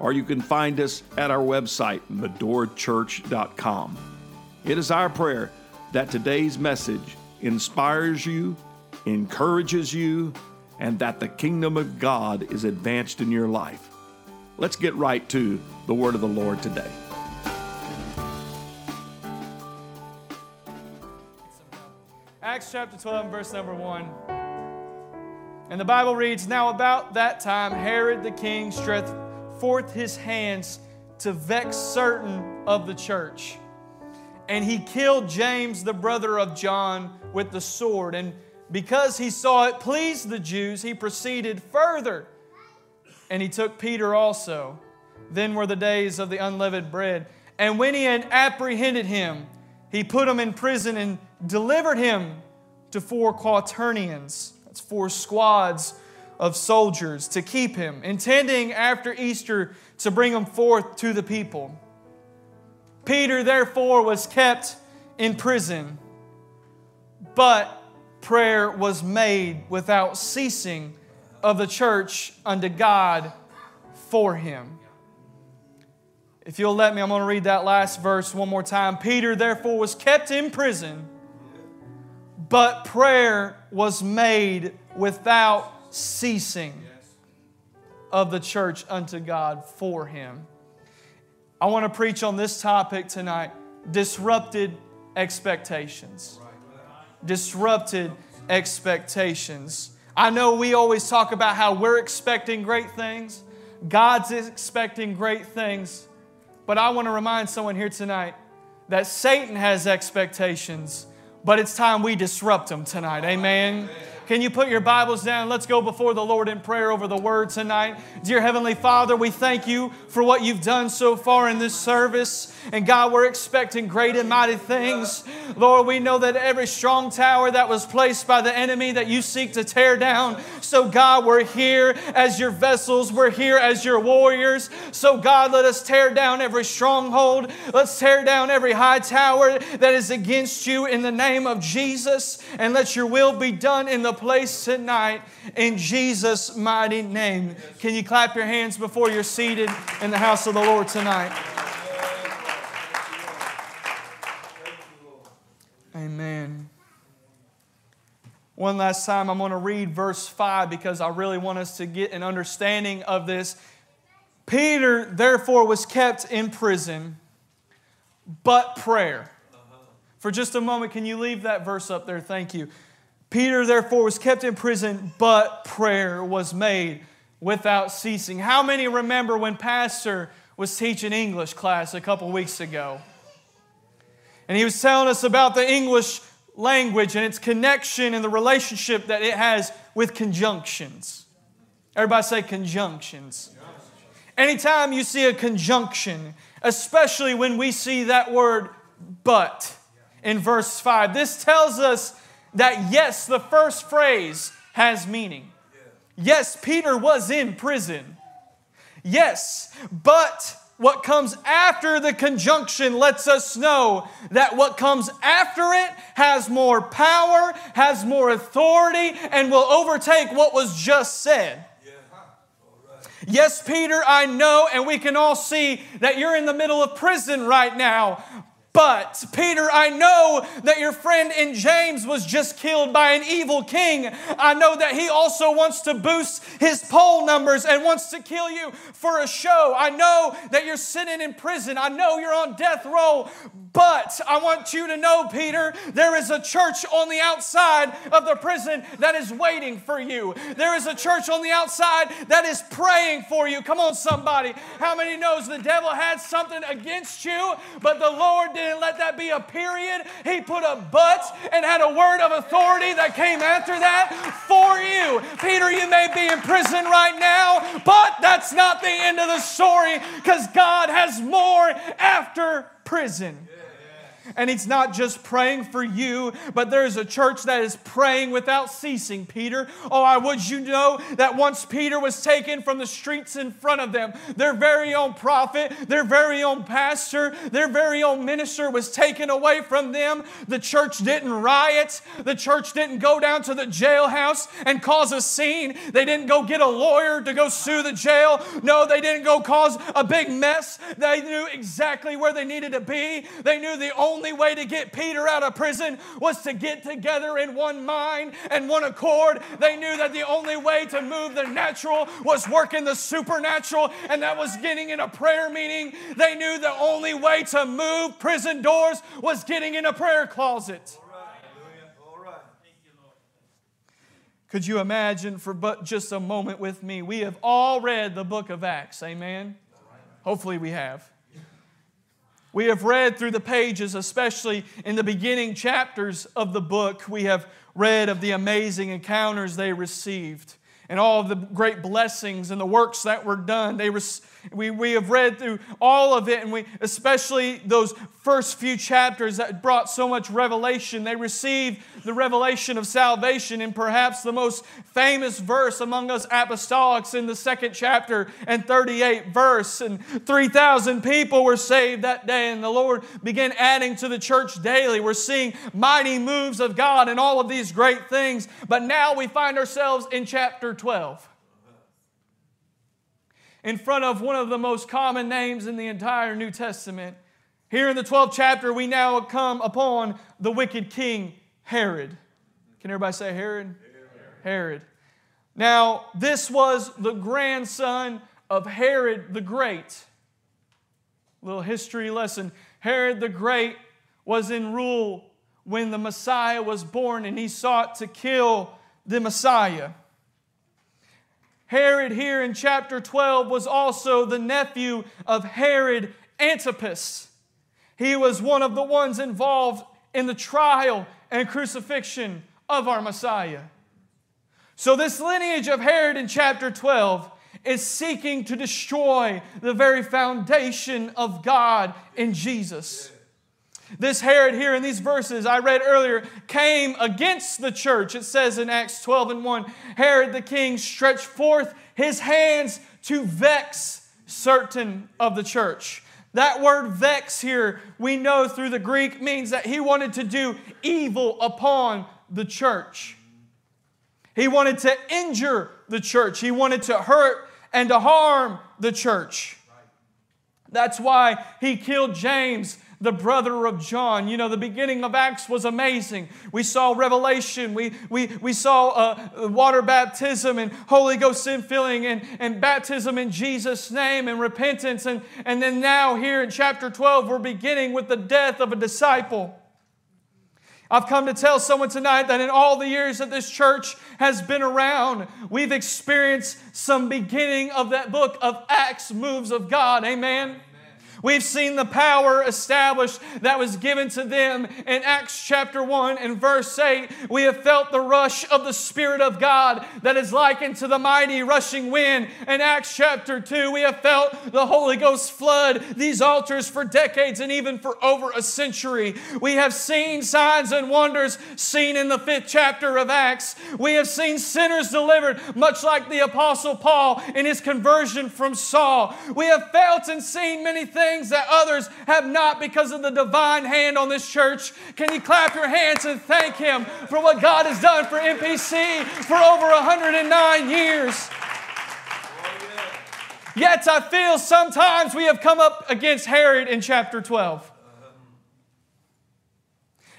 or you can find us at our website, medorachurch.com. It is our prayer that today's message inspires you, encourages you, and that the kingdom of God is advanced in your life. Let's get right to the word of the Lord today. Acts chapter 12, verse number 1. And the Bible reads Now about that time, Herod the king stretched forth his hands to vex certain of the church. And he killed James, the brother of John, with the sword. And because he saw it pleased the Jews, he proceeded further. And he took Peter also. Then were the days of the unleavened bread. And when he had apprehended him, he put him in prison and delivered him to four quaternions. That's four squads of soldiers to keep him, intending after Easter to bring him forth to the people. Peter, therefore, was kept in prison, but prayer was made without ceasing of the church unto God for him. If you'll let me, I'm going to read that last verse one more time. Peter, therefore, was kept in prison, but prayer was made without ceasing of the church unto God for him. I want to preach on this topic tonight disrupted expectations. Disrupted expectations. I know we always talk about how we're expecting great things, God's expecting great things, but I want to remind someone here tonight that Satan has expectations, but it's time we disrupt them tonight. Amen. Can you put your Bibles down? Let's go before the Lord in prayer over the word tonight. Dear Heavenly Father, we thank you for what you've done so far in this service. And God, we're expecting great and mighty things. Lord, we know that every strong tower that was placed by the enemy that you seek to tear down. So, God, we're here as your vessels, we're here as your warriors. So, God, let us tear down every stronghold. Let's tear down every high tower that is against you in the name of Jesus. And let your will be done in the place tonight in Jesus' mighty name. Can you clap your hands before you're seated in the house of the Lord tonight? Amen. One last time, I'm going to read verse 5 because I really want us to get an understanding of this. Peter, therefore, was kept in prison, but prayer. For just a moment, can you leave that verse up there? Thank you. Peter, therefore, was kept in prison, but prayer was made without ceasing. How many remember when Pastor was teaching English class a couple weeks ago? And he was telling us about the English language and its connection and the relationship that it has with conjunctions. Everybody say conjunctions. Anytime you see a conjunction, especially when we see that word but in verse 5, this tells us that yes, the first phrase has meaning. Yes, Peter was in prison. Yes, but what comes after the conjunction lets us know that what comes after it has more power, has more authority, and will overtake what was just said. Yes, Peter, I know, and we can all see that you're in the middle of prison right now. But, Peter, I know that your friend in James was just killed by an evil king. I know that he also wants to boost his poll numbers and wants to kill you for a show. I know that you're sitting in prison. I know you're on death row. But I want you to know, Peter, there is a church on the outside of the prison that is waiting for you. There is a church on the outside that is praying for you. Come on, somebody. How many knows the devil had something against you, but the Lord did didn't let that be a period. He put a but and had a word of authority that came after that for you. Peter, you may be in prison right now, but that's not the end of the story because God has more after prison. And it's not just praying for you, but there's a church that is praying without ceasing, Peter. Oh, I would you know that once Peter was taken from the streets in front of them, their very own prophet, their very own pastor, their very own minister was taken away from them. The church didn't riot, the church didn't go down to the jailhouse and cause a scene. They didn't go get a lawyer to go sue the jail. No, they didn't go cause a big mess. They knew exactly where they needed to be. They knew the only only way to get Peter out of prison was to get together in one mind and one accord. They knew that the only way to move the natural was working the supernatural, and that was getting in a prayer meeting. They knew the only way to move prison doors was getting in a prayer closet. Could you imagine for but just a moment with me? We have all read the book of Acts, amen? Hopefully, we have. We have read through the pages, especially in the beginning chapters of the book, we have read of the amazing encounters they received and all of the great blessings and the works that were done. They we, we have read through all of it, and we, especially those first few chapters that brought so much revelation. They received the revelation of salvation in perhaps the most famous verse among us apostolics in the second chapter and 38 verse. And 3,000 people were saved that day, and the Lord began adding to the church daily. We're seeing mighty moves of God and all of these great things. But now we find ourselves in chapter 12 in front of one of the most common names in the entire New Testament. Here in the 12th chapter, we now come upon the wicked king Herod. Can everybody say Herod? Herod. Now, this was the grandson of Herod the Great. Little history lesson. Herod the Great was in rule when the Messiah was born and he sought to kill the Messiah. Herod, here in chapter 12, was also the nephew of Herod Antipas. He was one of the ones involved in the trial and crucifixion of our Messiah. So, this lineage of Herod in chapter 12 is seeking to destroy the very foundation of God in Jesus. This Herod here in these verses I read earlier came against the church. It says in Acts 12 and 1 Herod the king stretched forth his hands to vex certain of the church. That word vex here, we know through the Greek, means that he wanted to do evil upon the church. He wanted to injure the church. He wanted to hurt and to harm the church. That's why he killed James the brother of John. You know, the beginning of Acts was amazing. We saw revelation, we, we, we saw uh, water baptism and Holy Ghost infilling and, and baptism in Jesus' name and repentance. And, and then now, here in chapter 12, we're beginning with the death of a disciple. I've come to tell someone tonight that in all the years that this church has been around, we've experienced some beginning of that book of Acts moves of God. Amen. We've seen the power established that was given to them in Acts chapter 1 and verse 8. We have felt the rush of the Spirit of God that is likened to the mighty rushing wind. In Acts chapter 2, we have felt the Holy Ghost flood these altars for decades and even for over a century. We have seen signs and wonders seen in the fifth chapter of Acts. We have seen sinners delivered, much like the Apostle Paul in his conversion from Saul. We have felt and seen many things things that others have not because of the divine hand on this church. Can you clap your hands and thank Him for what God has done for MPC for over 109 years? Yet I feel sometimes we have come up against Herod in chapter 12.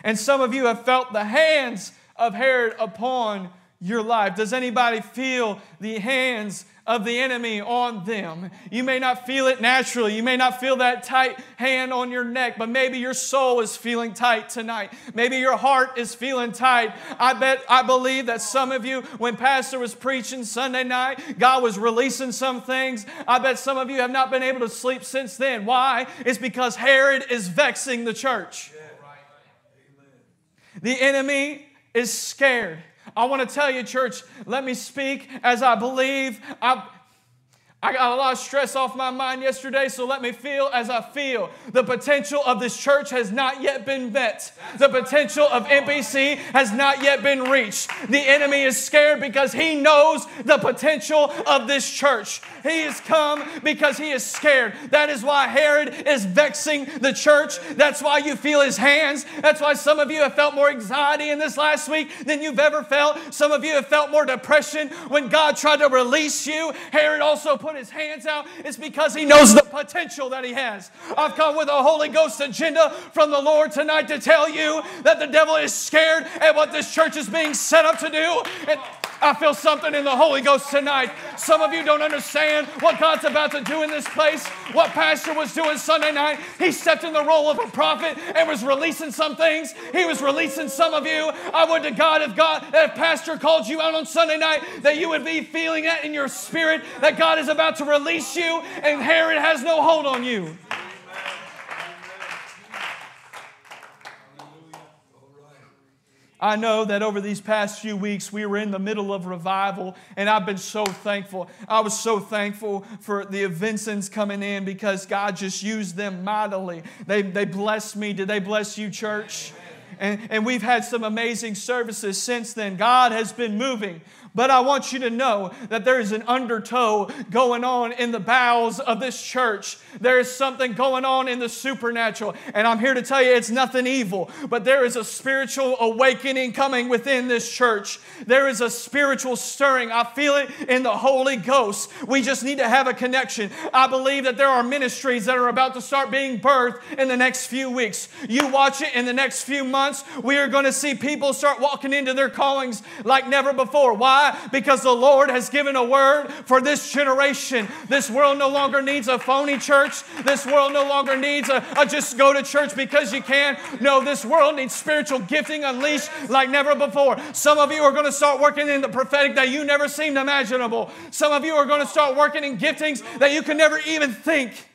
And some of you have felt the hands of Herod upon your life? Does anybody feel the hands of the enemy on them? You may not feel it naturally. You may not feel that tight hand on your neck, but maybe your soul is feeling tight tonight. Maybe your heart is feeling tight. I bet, I believe that some of you, when Pastor was preaching Sunday night, God was releasing some things. I bet some of you have not been able to sleep since then. Why? It's because Herod is vexing the church. The enemy is scared. I want to tell you, church, let me speak as I believe. I, I got a lot of stress off my mind yesterday, so let me feel as I feel. The potential of this church has not yet been met. The potential of MPC has not yet been reached. The enemy is scared because he knows the potential of this church. He has come because he is scared. That is why Herod is vexing the church. That's why you feel his hands. That's why some of you have felt more anxiety in this last week than you've ever felt. Some of you have felt more depression when God tried to release you. Herod also put his hands out, it's because he knows the potential that he has. I've come with a Holy Ghost agenda from the Lord tonight to tell you that the devil is scared at what this church is being set up to do. And I feel something in the Holy Ghost tonight. Some of you don't understand what God's about to do in this place. What Pastor was doing Sunday night, he stepped in the role of a prophet and was releasing some things. He was releasing some of you. I would to God if God, if Pastor called you out on Sunday night, that you would be feeling that in your spirit that God is about to release you and Herod has no hold on you. I know that over these past few weeks, we were in the middle of revival, and I've been so thankful. I was so thankful for the Vincents coming in because God just used them mightily. They, they blessed me. Did they bless you, church? And, and we've had some amazing services since then. God has been moving. But I want you to know that there is an undertow going on in the bowels of this church. There is something going on in the supernatural. And I'm here to tell you it's nothing evil, but there is a spiritual awakening coming within this church. There is a spiritual stirring. I feel it in the Holy Ghost. We just need to have a connection. I believe that there are ministries that are about to start being birthed in the next few weeks. You watch it in the next few months. We are going to see people start walking into their callings like never before. Why? Because the Lord has given a word for this generation. This world no longer needs a phony church. This world no longer needs a, a just go to church because you can. No, this world needs spiritual gifting unleashed like never before. Some of you are going to start working in the prophetic that you never seemed imaginable. Some of you are going to start working in giftings that you can never even think.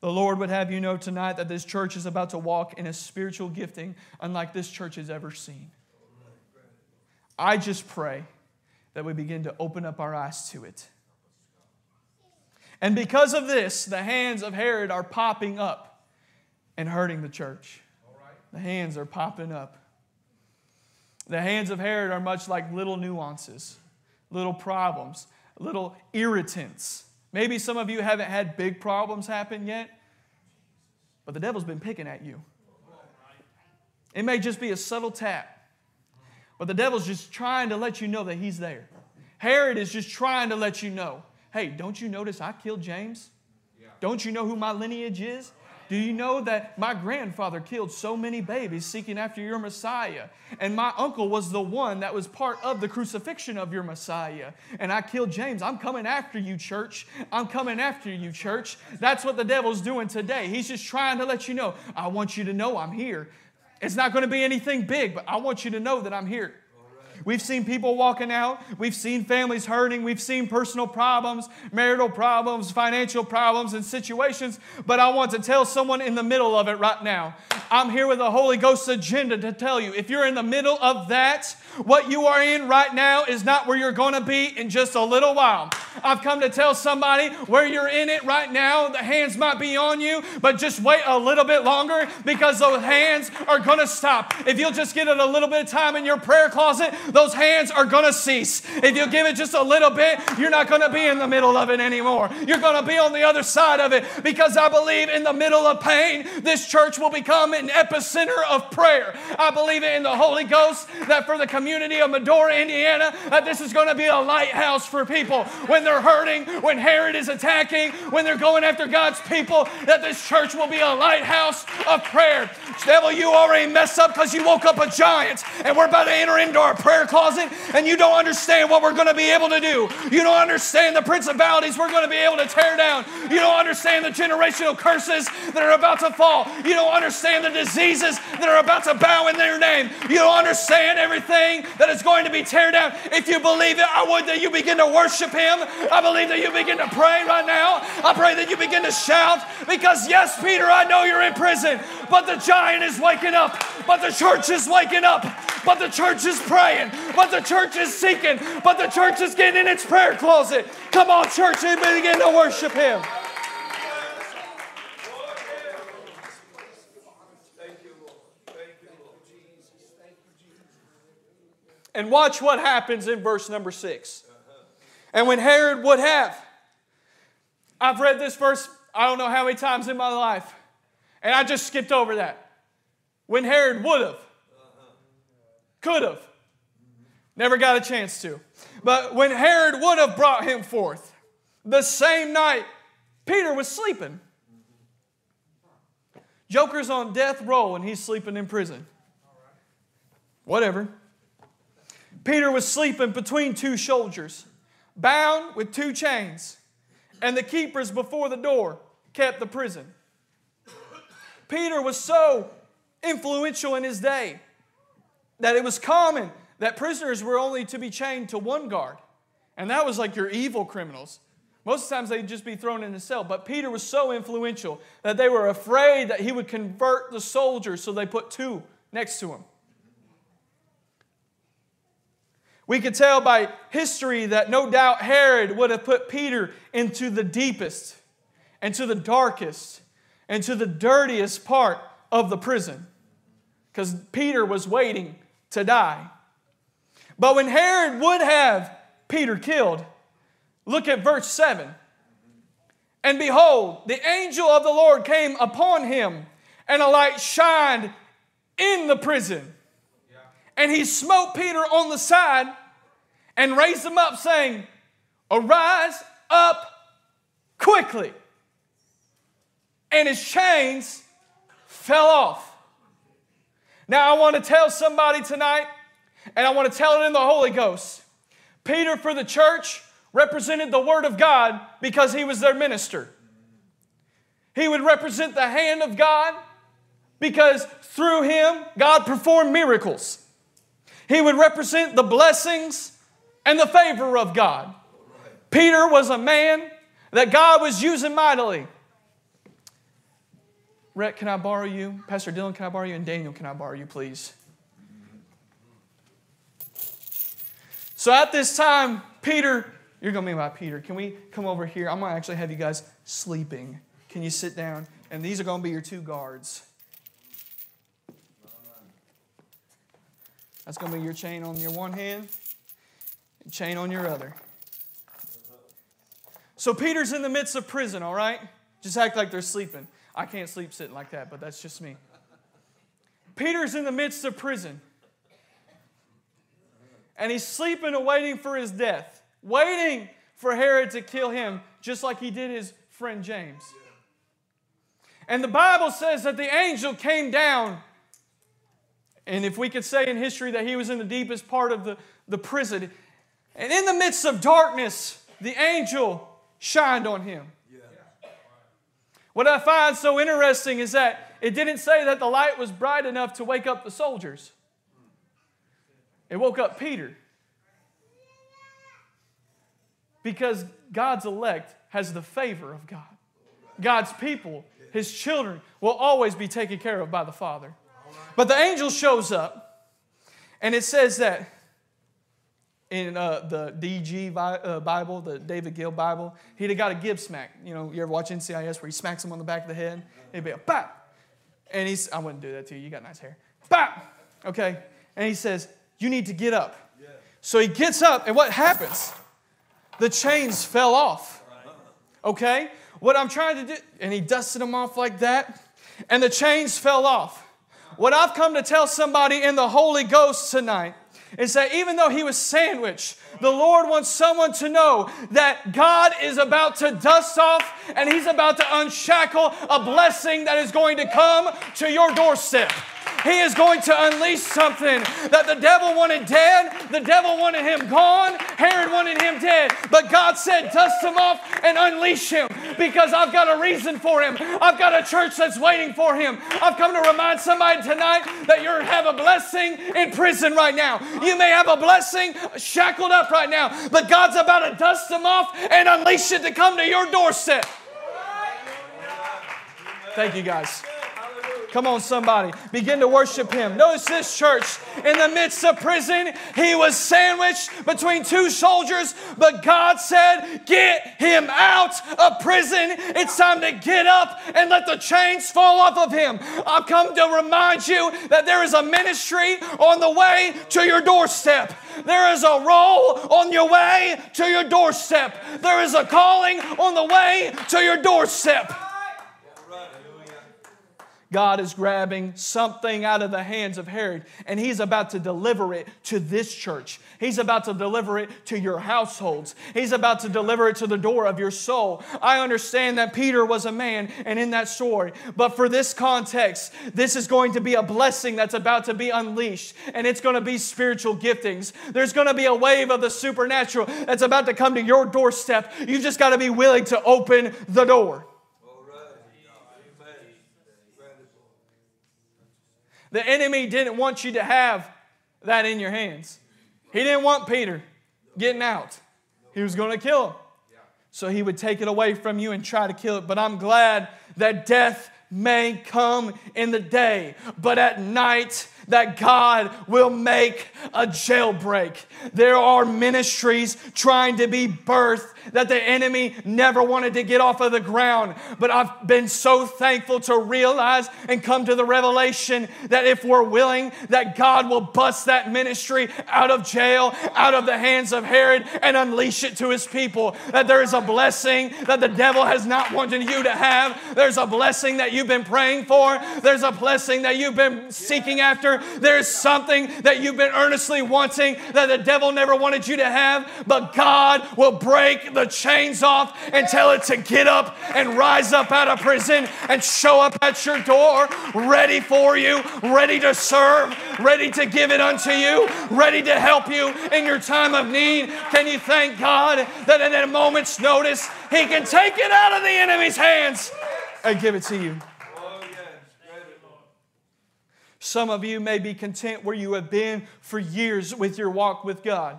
The Lord would have you know tonight that this church is about to walk in a spiritual gifting unlike this church has ever seen. I just pray that we begin to open up our eyes to it. And because of this, the hands of Herod are popping up and hurting the church. The hands are popping up. The hands of Herod are much like little nuances, little problems, little irritants Maybe some of you haven't had big problems happen yet, but the devil's been picking at you. It may just be a subtle tap, but the devil's just trying to let you know that he's there. Herod is just trying to let you know hey, don't you notice I killed James? Don't you know who my lineage is? Do you know that my grandfather killed so many babies seeking after your Messiah? And my uncle was the one that was part of the crucifixion of your Messiah. And I killed James. I'm coming after you, church. I'm coming after you, church. That's what the devil's doing today. He's just trying to let you know, I want you to know I'm here. It's not going to be anything big, but I want you to know that I'm here. We've seen people walking out. We've seen families hurting. We've seen personal problems, marital problems, financial problems, and situations. But I want to tell someone in the middle of it right now. I'm here with the Holy Ghost agenda to tell you if you're in the middle of that, what you are in right now is not where you're going to be in just a little while. I've come to tell somebody where you're in it right now, the hands might be on you, but just wait a little bit longer because those hands are going to stop. If you'll just get it a little bit of time in your prayer closet, those hands are going to cease. If you give it just a little bit, you're not going to be in the middle of it anymore. You're going to be on the other side of it because I believe in the middle of pain, this church will become an epicenter of prayer. I believe in the Holy Ghost that for the community of Medora, Indiana, that this is going to be a lighthouse for people when they're are hurting, when Herod is attacking, when they're going after God's people, that this church will be a lighthouse of prayer. Devil, you already messed up because you woke up a giant and we're about to enter into our prayer closet and you don't understand what we're going to be able to do. You don't understand the principalities we're going to be able to tear down. You don't understand the generational curses that are about to fall. You don't understand the diseases that are about to bow in their name. You don't understand everything that is going to be tear down. If you believe it, I would that you begin to worship Him. I believe that you begin to pray right now. I pray that you begin to shout because, yes, Peter, I know you're in prison, but the giant is waking up, but the church is waking up, but the church is praying, but the church is seeking, but the church is getting in its prayer closet. Come on, church, and begin to worship Him. And watch what happens in verse number six. And when Herod would have, I've read this verse I don't know how many times in my life, and I just skipped over that. When Herod would have, could have, never got a chance to. But when Herod would have brought him forth, the same night, Peter was sleeping. Joker's on death row and he's sleeping in prison. Whatever. Peter was sleeping between two soldiers, bound with two chains, and the keepers before the door kept the prison. Peter was so influential in his day that it was common that prisoners were only to be chained to one guard, and that was like your evil criminals. Most of the times they'd just be thrown in a cell, but Peter was so influential that they were afraid that he would convert the soldiers, so they put two next to him. We could tell by history that no doubt Herod would have put Peter into the deepest and to the darkest and to the dirtiest part of the prison because Peter was waiting to die. But when Herod would have Peter killed, look at verse 7. And behold, the angel of the Lord came upon him, and a light shined in the prison. And he smote Peter on the side and raised him up, saying, Arise up quickly. And his chains fell off. Now, I want to tell somebody tonight, and I want to tell it in the Holy Ghost. Peter, for the church, represented the Word of God because he was their minister. He would represent the hand of God because through him, God performed miracles. He would represent the blessings and the favor of God. Peter was a man that God was using mightily. Rhett, can I borrow you? Pastor Dylan, can I borrow you? And Daniel, can I borrow you, please? So at this time, Peter, you're going to be my Peter. Can we come over here? I'm going to actually have you guys sleeping. Can you sit down? And these are going to be your two guards. That's going to be your chain on your one hand, and chain on your other. So Peter's in the midst of prison, all right? Just act like they're sleeping. I can't sleep sitting like that, but that's just me. Peter's in the midst of prison. And he's sleeping and waiting for his death, waiting for Herod to kill him, just like he did his friend James. And the Bible says that the angel came down and if we could say in history that he was in the deepest part of the, the prison, and in the midst of darkness, the angel shined on him. What I find so interesting is that it didn't say that the light was bright enough to wake up the soldiers, it woke up Peter. Because God's elect has the favor of God. God's people, his children, will always be taken care of by the Father. But the angel shows up, and it says that in uh, the DG uh, Bible, the David Gill Bible, he'd have got a Gibb smack. You know, you ever watch NCIS where he smacks him on the back of the head? It'd be a bap. And he's, I wouldn't do that to you, you got nice hair. Bap! Okay? And he says, You need to get up. So he gets up, and what happens? The chains fell off. Okay? What I'm trying to do, and he dusted them off like that, and the chains fell off. What I've come to tell somebody in the Holy Ghost tonight is that even though he was sandwiched, the Lord wants someone to know that God is about to dust off and he's about to unshackle a blessing that is going to come to your doorstep. He is going to unleash something that the devil wanted dead. The devil wanted him gone. Herod wanted him dead. But God said, dust him off and unleash him because I've got a reason for him. I've got a church that's waiting for him. I've come to remind somebody tonight that you have a blessing in prison right now. You may have a blessing shackled up right now, but God's about to dust them off and unleash it to come to your doorstep. Thank you, guys. Come on, somebody. Begin to worship Him. Notice this church in the midst of prison, he was sandwiched between two soldiers, but God said, Get him out of prison. It's time to get up and let the chains fall off of him. I've come to remind you that there is a ministry on the way to your doorstep. There is a role on your way to your doorstep. There is a calling on the way to your doorstep. God is grabbing something out of the hands of Herod and he's about to deliver it to this church. He's about to deliver it to your households. He's about to deliver it to the door of your soul. I understand that Peter was a man and in that story, but for this context, this is going to be a blessing that's about to be unleashed and it's going to be spiritual giftings. There's going to be a wave of the supernatural that's about to come to your doorstep. You've just got to be willing to open the door. The enemy didn't want you to have that in your hands. He didn't want Peter getting out. He was going to kill him. So he would take it away from you and try to kill it. But I'm glad that death may come in the day, but at night, that God will make a jailbreak. There are ministries trying to be birthed that the enemy never wanted to get off of the ground. But I've been so thankful to realize and come to the revelation that if we're willing, that God will bust that ministry out of jail, out of the hands of Herod, and unleash it to his people. That there is a blessing that the devil has not wanted you to have. There's a blessing that you've been praying for. There's a blessing that you've been seeking after. There's something that you've been earnestly wanting that the devil never wanted you to have. But God will break the chains off and tell it to get up and rise up out of prison and show up at your door, ready for you, ready to serve, ready to give it unto you, ready to help you in your time of need. Can you thank God that at a moment's notice, He can take it out of the enemy's hands and give it to you? Some of you may be content where you have been for years with your walk with God.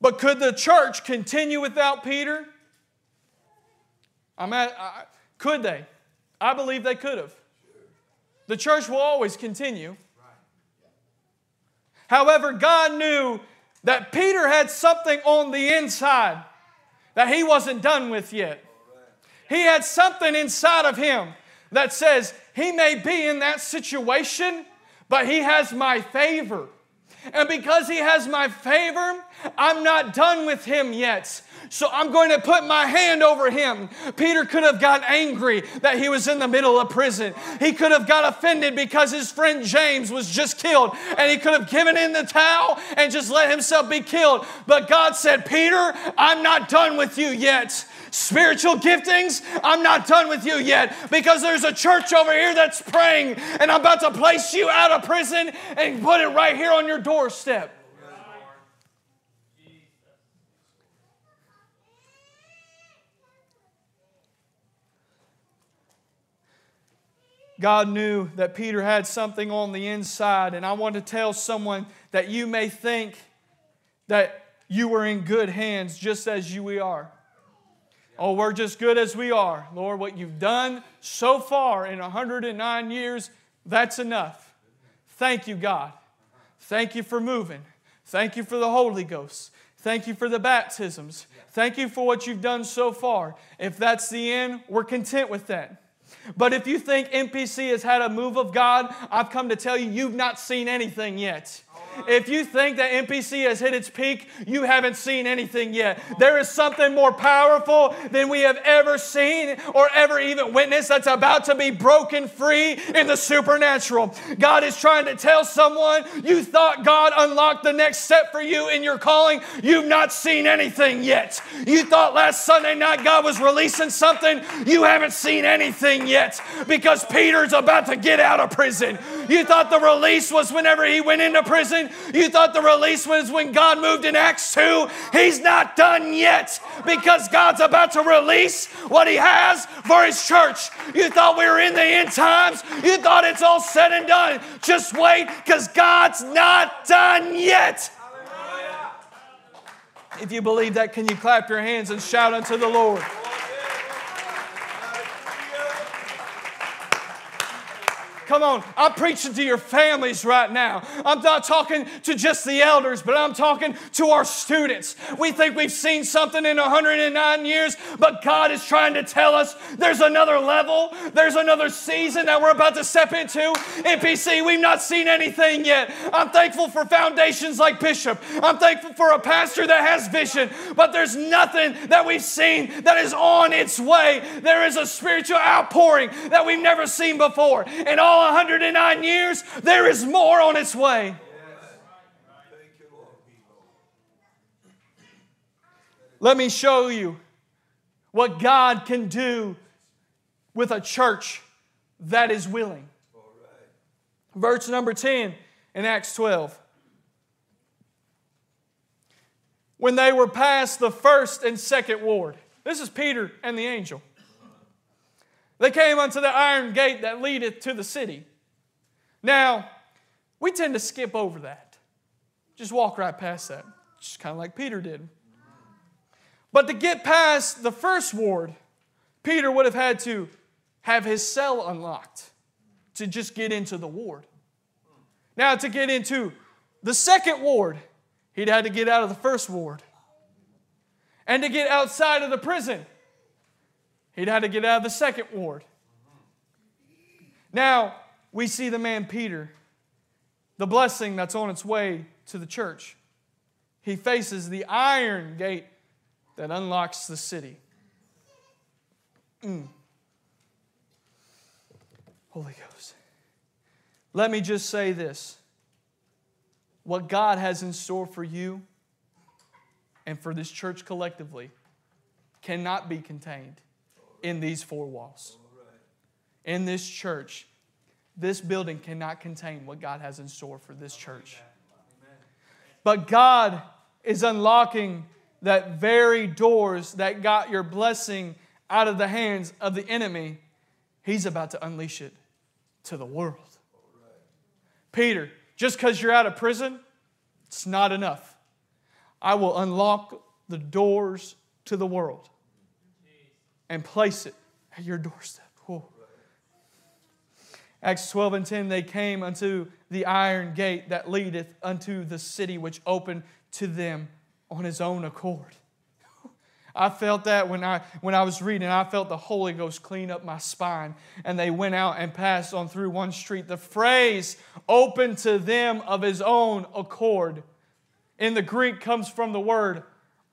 But could the church continue without Peter? I'm at, I, could they? I believe they could have. The church will always continue. However, God knew that Peter had something on the inside that he wasn't done with yet. He had something inside of him that says, He may be in that situation, but He has my favor. And because he has my favor, I'm not done with him yet. So I'm going to put my hand over him. Peter could have got angry that he was in the middle of prison. He could have got offended because his friend James was just killed and he could have given in the towel and just let himself be killed. But God said, Peter, I'm not done with you yet spiritual giftings, I'm not done with you yet because there's a church over here that's praying and I'm about to place you out of prison and put it right here on your doorstep. God knew that Peter had something on the inside, and I want to tell someone that you may think that you were in good hands just as you we are. Oh, we're just good as we are. Lord, what you've done so far in 109 years, that's enough. Thank you, God. Thank you for moving. Thank you for the Holy Ghost. Thank you for the baptisms. Thank you for what you've done so far. If that's the end, we're content with that. But if you think MPC has had a move of God, I've come to tell you, you've not seen anything yet. If you think that MPC has hit its peak, you haven't seen anything yet. There is something more powerful than we have ever seen or ever even witnessed that's about to be broken free in the supernatural. God is trying to tell someone you thought God unlocked the next step for you in your calling. You've not seen anything yet. You thought last Sunday night God was releasing something. You haven't seen anything yet because Peter's about to get out of prison. You thought the release was whenever he went into prison. You thought the release was when God moved in Acts 2. He's not done yet because God's about to release what he has for his church. You thought we were in the end times. You thought it's all said and done. Just wait because God's not done yet. If you believe that, can you clap your hands and shout unto the Lord? Come on, I'm preaching to your families right now. I'm not talking to just the elders, but I'm talking to our students. We think we've seen something in 109 years, but God is trying to tell us there's another level, there's another season that we're about to step into. MPC, we've not seen anything yet. I'm thankful for foundations like Bishop. I'm thankful for a pastor that has vision, but there's nothing that we've seen that is on its way. There is a spiritual outpouring that we've never seen before. And all 109 years, there is more on its way. Let me show you what God can do with a church that is willing. Verse number 10 in Acts 12. When they were past the first and second ward, this is Peter and the angel. They came unto the iron gate that leadeth to the city. Now, we tend to skip over that. Just walk right past that. Just kind of like Peter did. But to get past the first ward, Peter would have had to have his cell unlocked to just get into the ward. Now, to get into the second ward, he'd had to get out of the first ward. And to get outside of the prison, He'd had to get out of the second ward. Now, we see the man Peter, the blessing that's on its way to the church. He faces the iron gate that unlocks the city. Mm. Holy Ghost. Let me just say this what God has in store for you and for this church collectively cannot be contained in these four walls. In this church, this building cannot contain what God has in store for this church. But God is unlocking that very doors that got your blessing out of the hands of the enemy. He's about to unleash it to the world. Peter, just because you're out of prison, it's not enough. I will unlock the doors to the world and place it at your doorstep. Acts 12 and 10, they came unto the iron gate that leadeth unto the city, which opened to them on his own accord. I felt that when I, when I was reading, I felt the Holy Ghost clean up my spine. And they went out and passed on through one street. The phrase open to them of his own accord in the Greek comes from the word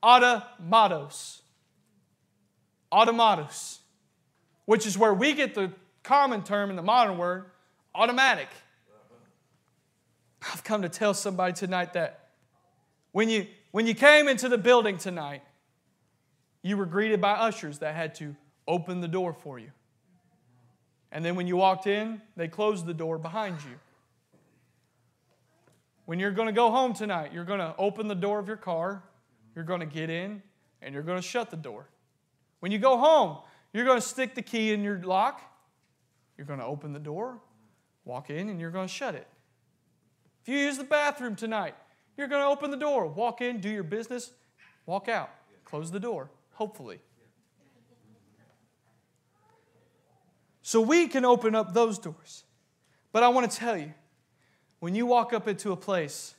automatos automatus, which is where we get the common term in the modern word, automatic. I've come to tell somebody tonight that when you, when you came into the building tonight, you were greeted by ushers that had to open the door for you. And then when you walked in, they closed the door behind you. When you're going to go home tonight, you're going to open the door of your car, you're going to get in, and you're going to shut the door. When you go home, you're going to stick the key in your lock, you're going to open the door, walk in, and you're going to shut it. If you use the bathroom tonight, you're going to open the door, walk in, do your business, walk out, close the door, hopefully. So we can open up those doors. But I want to tell you, when you walk up into a place,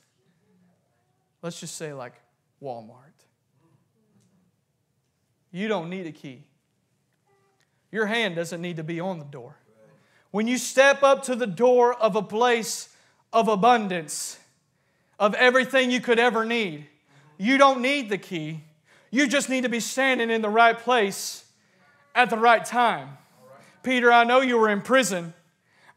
let's just say like Walmart, you don't need a key. Your hand doesn't need to be on the door. When you step up to the door of a place of abundance, of everything you could ever need. You don't need the key. You just need to be standing in the right place at the right time. Peter, I know you were in prison.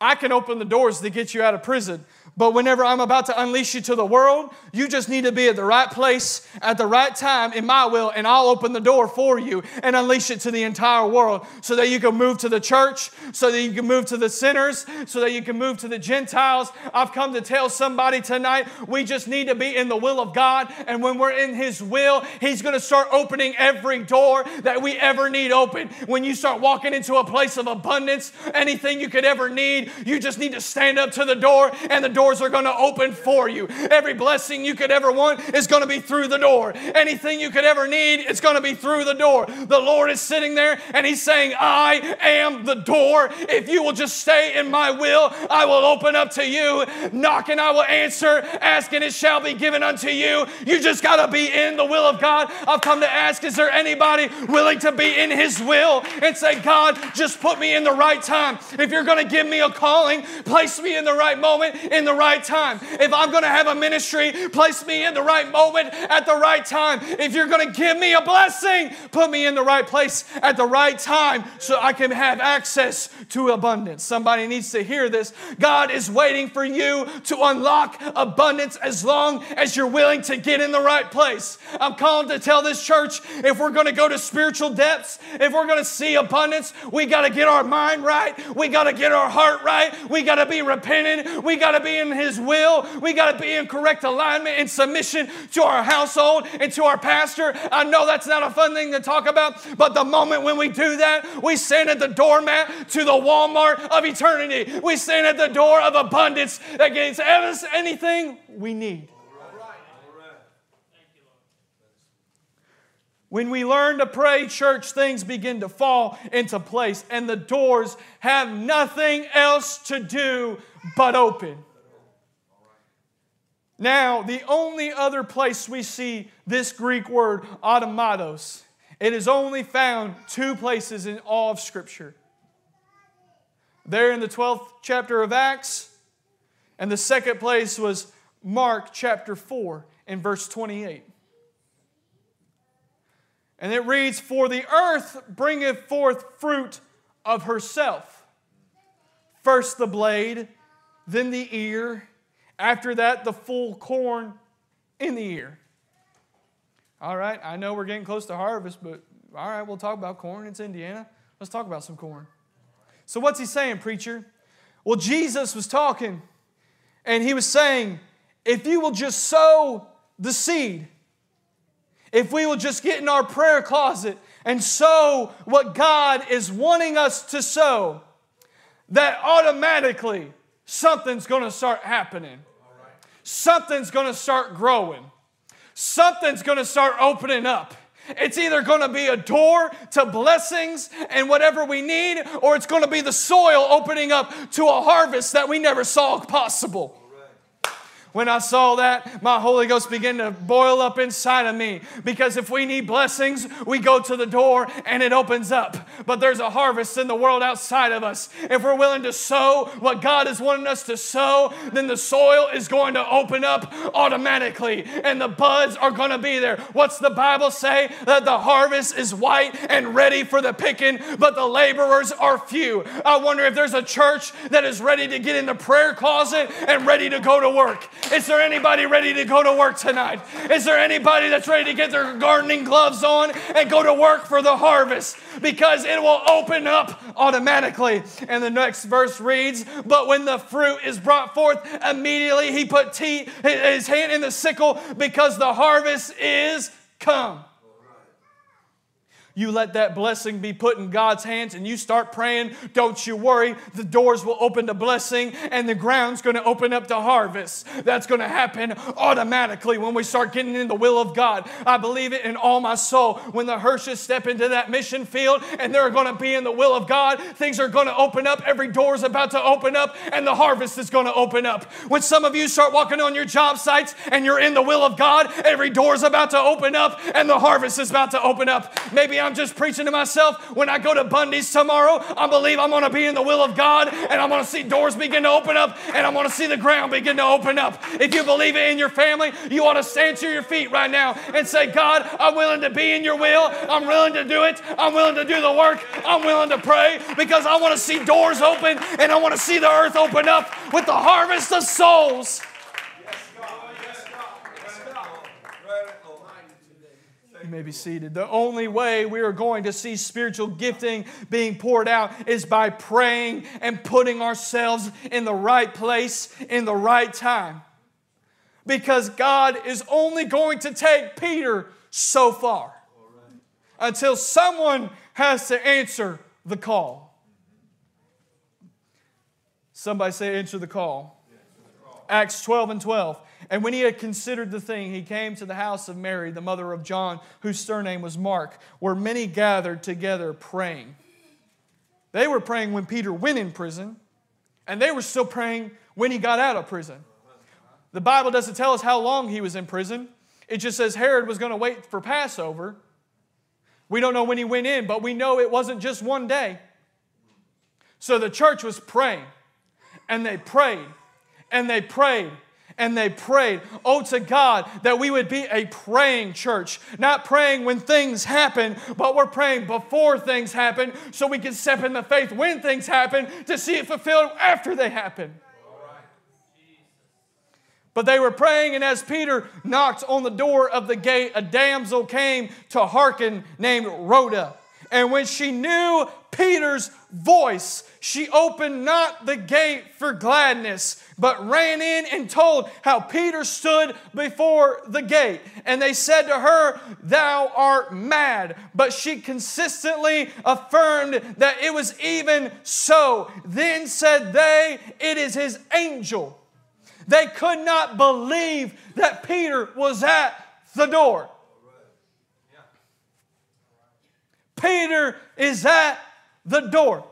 I can open the doors to get you out of prison. But whenever I'm about to unleash you to the world, you just need to be at the right place at the right time in my will, and I'll open the door for you and unleash it to the entire world so that you can move to the church, so that you can move to the sinners, so that you can move to the Gentiles. I've come to tell somebody tonight we just need to be in the will of God, and when we're in His will, He's going to start opening every door that we ever need open. When you start walking into a place of abundance, anything you could ever need, you just need to stand up to the door, and the doors are going to open for you. Every blessing you could ever want is going to be through the door. Anything you could ever need is going to be through the door. The Lord is sitting there and He's saying, I am the door. If you will just stay in my will, I will open up to you. Knock and I will answer. Ask and it shall be given unto you. You just got to be in the will of God. I've come to ask, is there anybody willing to be in His will and say, God, just put me in the right time. If you're going to give me a calling, place me in the right moment, in the right time. If I'm going to have a ministry, place me in the right moment at the right time. If you're going to give me a blessing, put me in the right place at the right time so I can have access to abundance. Somebody needs to hear this. God is waiting for you to unlock abundance as long as you're willing to get in the right place. I'm called to tell this church if we're going to go to spiritual depths, if we're going to see abundance, we got to get our mind right. We got to get our heart right. We got to be repentant. We got to be in His will. We got to be in correct alignment and submission to our household and to our pastor. I know that's not a fun thing to talk about, but the moment when we do that, we stand at the doormat to the Walmart of eternity. We stand at the door of abundance gives anything we need. When we learn to pray, church, things begin to fall into place, and the doors have nothing else to do but open. Now, the only other place we see this Greek word, automatos, it is only found two places in all of Scripture. There in the 12th chapter of Acts, and the second place was Mark chapter 4 in verse 28. And it reads, For the earth bringeth forth fruit of herself. First the blade, then the ear, after that, the full corn in the ear. All right, I know we're getting close to harvest, but all right, we'll talk about corn. It's Indiana. Let's talk about some corn. So, what's he saying, preacher? Well, Jesus was talking, and he was saying, if you will just sow the seed, if we will just get in our prayer closet and sow what God is wanting us to sow, that automatically something's to start happening. Something's to start growing. Something's to start opening up. It's either going to be a door to blessings and whatever we need, or it's going to be the soil opening up to a harvest that we never saw possible. When I saw that, my Holy Ghost began to boil up inside of me because if we need blessings, we go to the door and it opens up. But there's a harvest in the world outside of us. If we're willing to sow what God is wanting us to sow, then the soil is going to open up automatically and the buds are going to be there. What's the Bible say? That the harvest is white and ready for the picking, but the laborers are few. I wonder if there's a church that is ready to get in the prayer closet and ready to go to work. Is there anybody ready to go to work tonight? Is there anybody that's ready to get their gardening gloves on and go to work for the harvest? Because it will open up automatically. And the next verse reads, But when the fruit is brought forth, immediately he put tea, his hand in the sickle because the harvest is come you let that blessing be put in God's hands and you start praying, don't you worry, the doors will open to blessing and the ground's going to open up to harvest. That's going to happen automatically when we start getting in the will of God. I believe it in all my soul. When the Hirsches step into that mission field and they're going to be in the will of God, things are going to open up. Every door is about to open up and the harvest is going to open up. When some of you start walking on your job sites and you're in the will of God, every door is about to open up and the harvest is about to open up. Maybe just preaching to myself. When I go to Bundy's tomorrow, I believe I'm going to be in the will of God and I'm going to see doors begin to open up and I'm going to see the ground begin to open up. If you believe it in your family, you ought to stand to your feet right now and say, God, I'm willing to be in your will. I'm willing to do it. I'm willing to do the work. I'm willing to pray because I want to see doors open and I want to see the earth open up with the harvest of souls. You may be seated. The only way we are going to see spiritual gifting being poured out is by praying and putting ourselves in the right place in the right time. Because God is only going to take Peter so far until someone has to answer the call. Somebody say, answer the call. Acts 12 and 12. And when he had considered the thing, he came to the house of Mary, the mother of John, whose surname was Mark, where many gathered together praying. They were praying when Peter went in prison, and they were still praying when he got out of prison. The Bible doesn't tell us how long he was in prison. It just says Herod was going to wait for Passover. We don't know when he went in, but we know it wasn't just one day. So the church was praying, and they prayed, and they prayed, and they prayed. Oh, to God that we would be a praying church, not praying when things happen, but we're praying before things happen so we can step in the faith when things happen to see it fulfilled after they happen. But they were praying, and as Peter knocked on the door of the gate, a damsel came to hearken named Rhoda. And when she knew Peter's voice, she opened not the gate for gladness, but ran in and told how Peter stood before the gate. And they said to her, Thou art mad. But she consistently affirmed that it was even so. Then said they, It is his angel. They could not believe that Peter was at the door. Peter is at the door.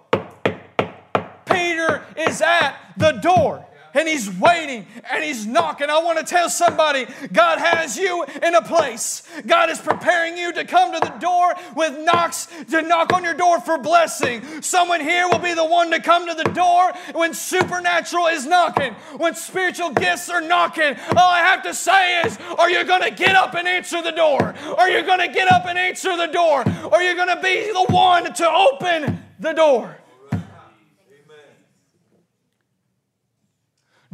Peter is at the door and he's waiting and he's knocking. I want to tell somebody God has you in a place. God is preparing you to come to the door with knocks to knock on your door for blessing. Someone here will be the one to come to the door when supernatural is knocking, when spiritual gifts are knocking. All I have to say is, are you going to get up and answer the door? Are you going to get up and answer the door? Are you going to be the one to open the door?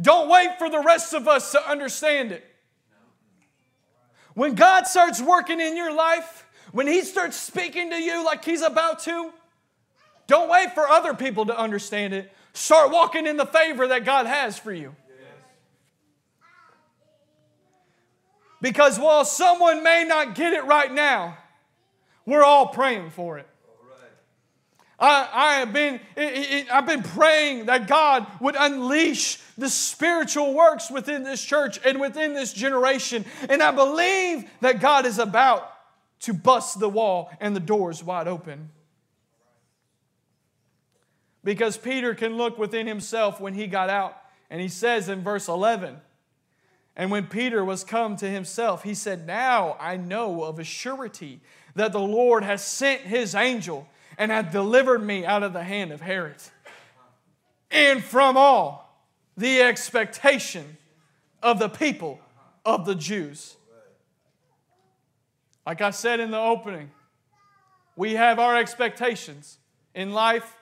Don't wait for the rest of us to understand it. When God starts working in your life, when He starts speaking to you like He's about to, don't wait for other people to understand it. Start walking in the favor that God has for you. Because while someone may not get it right now, we're all praying for it. I, I have been, I've been praying that God would unleash the spiritual works within this church and within this generation. And I believe that God is about to bust the wall and the doors wide open. Because Peter can look within himself when he got out. And he says in verse 11, and when Peter was come to himself, he said, Now I know of a surety that the Lord has sent his angel and hath delivered me out of the hand of Herod. And from all the expectation of the people of the Jews. Like I said in the opening, we have our expectations in life,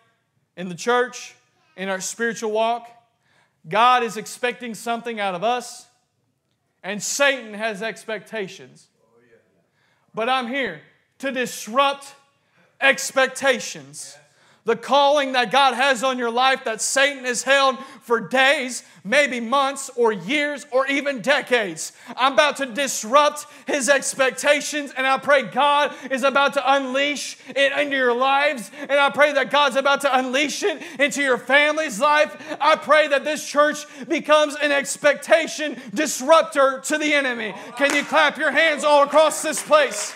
in the church, in our spiritual walk. God is expecting something out of us, and Satan has expectations. But I'm here to disrupt expectations. The calling that God has on your life that Satan has held for days, maybe months or years or even decades. I'm about to disrupt his expectations, and I pray God is about to unleash it into your lives. And I pray that God's about to unleash it into your family's life. I pray that this church becomes an expectation disruptor to the enemy. Can you clap your hands all across this place?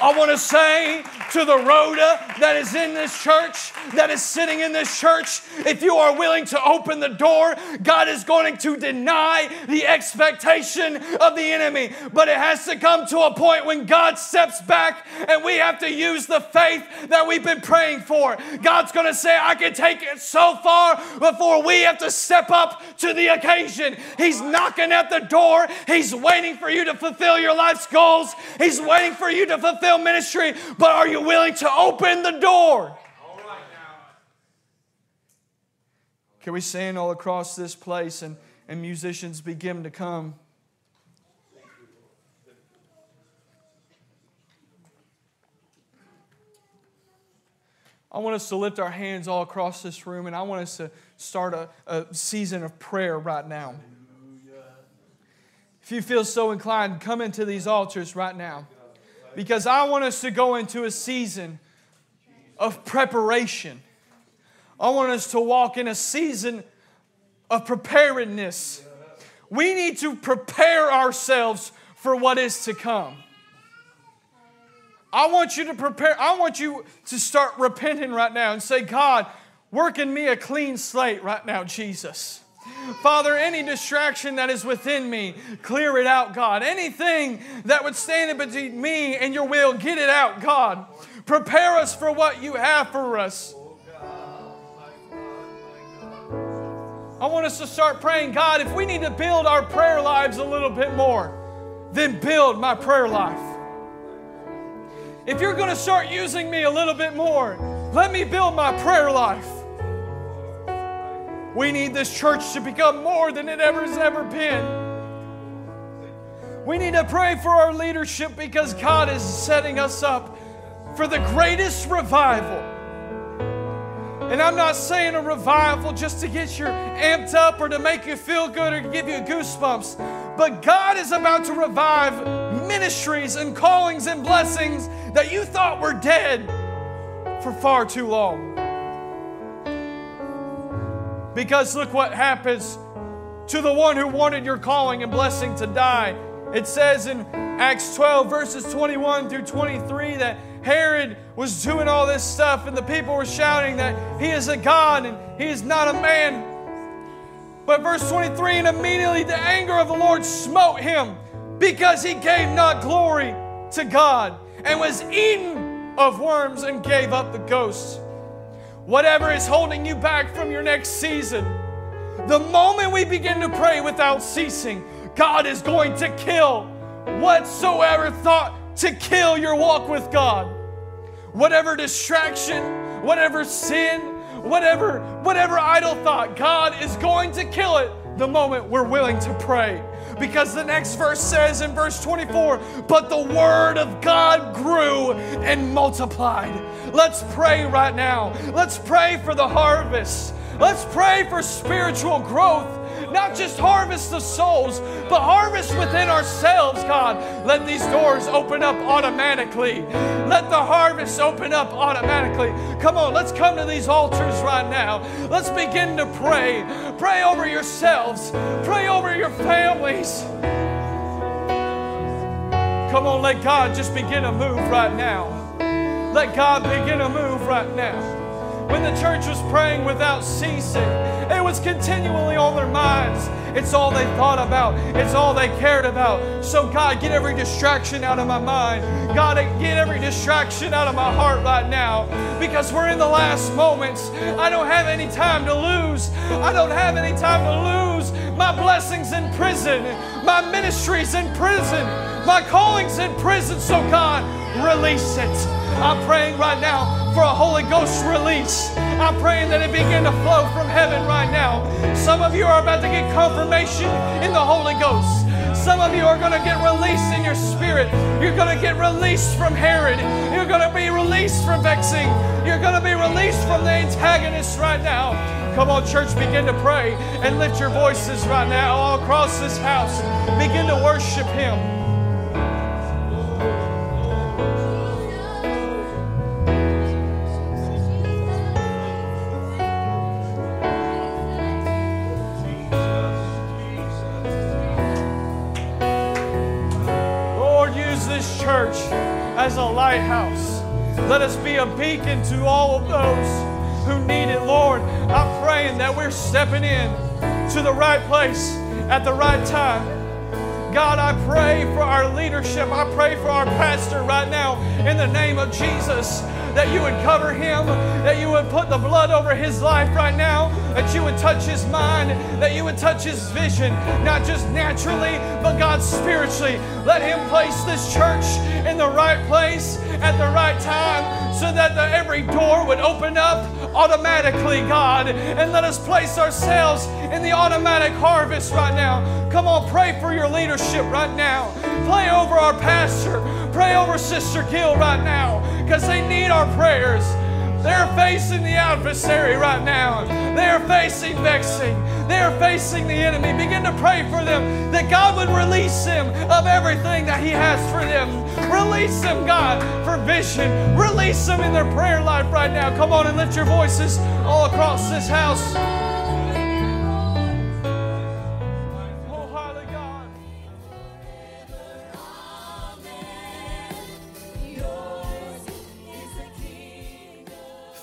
I want to say to the Rhoda that is in this church, that is sitting in this church, if you are willing to open the door, God is going to deny the expectation of the enemy. But it has to come to a point when God steps back and we have to use the faith that we've been praying for. God's going to say, I can take it so far before we have to step up to the occasion. He's knocking at the door, He's waiting for you to fulfill your life's goals, He's waiting for you to fulfill ministry. But are you willing to open the door? Can we stand all across this place and, and musicians begin to come? I want us to lift our hands all across this room and I want us to start a, a season of prayer right now. If you feel so inclined, come into these altars right now. Because I want us to go into a season of preparation. I want us to walk in a season of preparedness. We need to prepare ourselves for what is to come. I want you to prepare, I want you to start repenting right now and say, God, work in me a clean slate right now, Jesus. Father, any distraction that is within me, clear it out, God. Anything that would stand in between me and your will, get it out, God. Prepare us for what you have for us. I want us to start praying, God, if we need to build our prayer lives a little bit more, then build my prayer life. If you're going to start using me a little bit more, let me build my prayer life. We need this church to become more than it ever has ever been. We need to pray for our leadership because God is setting us up for the greatest revival. And I'm not saying a revival just to get you amped up or to make you feel good or give you goosebumps, but God is about to revive ministries and callings and blessings that you thought were dead for far too long. Because look what happens to the one who wanted your calling and blessing to die. It says in Acts 12, verses 21 through 23, that Herod was doing all this stuff, and the people were shouting that he is a God and he is not a man. But verse 23, and immediately the anger of the Lord smote him because he gave not glory to God and was eaten of worms and gave up the ghost. Whatever is holding you back from your next season, the moment we begin to pray without ceasing, God is going to kill whatsoever thought to kill your walk with God. Whatever distraction, whatever sin, whatever whatever idle thought, God is going to kill it the moment we're willing to pray. Because the next verse says in verse 24, but the word of God grew and multiplied. Let's pray right now. Let's pray for the harvest. Let's pray for spiritual growth not just harvest the souls, but harvest within ourselves, God. Let these doors open up automatically. Let the harvest open up automatically. Come on, let's come to these altars right now. Let's begin to pray. Pray over yourselves, pray over your families. Come on, let God just begin to move right now. Let God begin to move right now. When the church was praying without ceasing, it was continually on their minds. It's all they thought about, it's all they cared about. So, God, get every distraction out of my mind. God, get every distraction out of my heart right now because we're in the last moments. I don't have any time to lose. I don't have any time to lose. My blessings in prison, my ministry's in prison, my calling's in prison. So, God, release it. I'm praying right now for a Holy Ghost release. I'm praying that it begin to flow from heaven right now. Some of you are about to get confirmation in the Holy Ghost. Some of you are going to get released in your spirit. You're going to get released from Herod. You're going to be released from vexing. You're going to be released from the antagonists right now. Come on, church, begin to pray and lift your voices right now all across this house. Begin to worship Him. Lighthouse. Let us be a beacon to all of those who need it, Lord. I'm praying that we're stepping in to the right place at the right time. God, I pray for our leadership. I pray for our pastor right now in the name of Jesus that you would cover him, that you would put the blood over his life right now, that you would touch his mind, that you would touch his vision, not just naturally, but God spiritually. Let him place this church in the right place at the right time so that the, every door would open up automatically, God. And let us place ourselves in the automatic harvest right now. Come on, pray for your leadership right now. Pray over our pastor. Pray over Sister Gill right now because they need our prayers. They're facing the adversary right now. They're facing vexing. They're facing the enemy. Begin to pray for them that God would release them of everything that He has for them. Release them, God, for vision. Release them in their prayer life right now. Come on and lift your voices all across this house.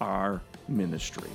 our ministry.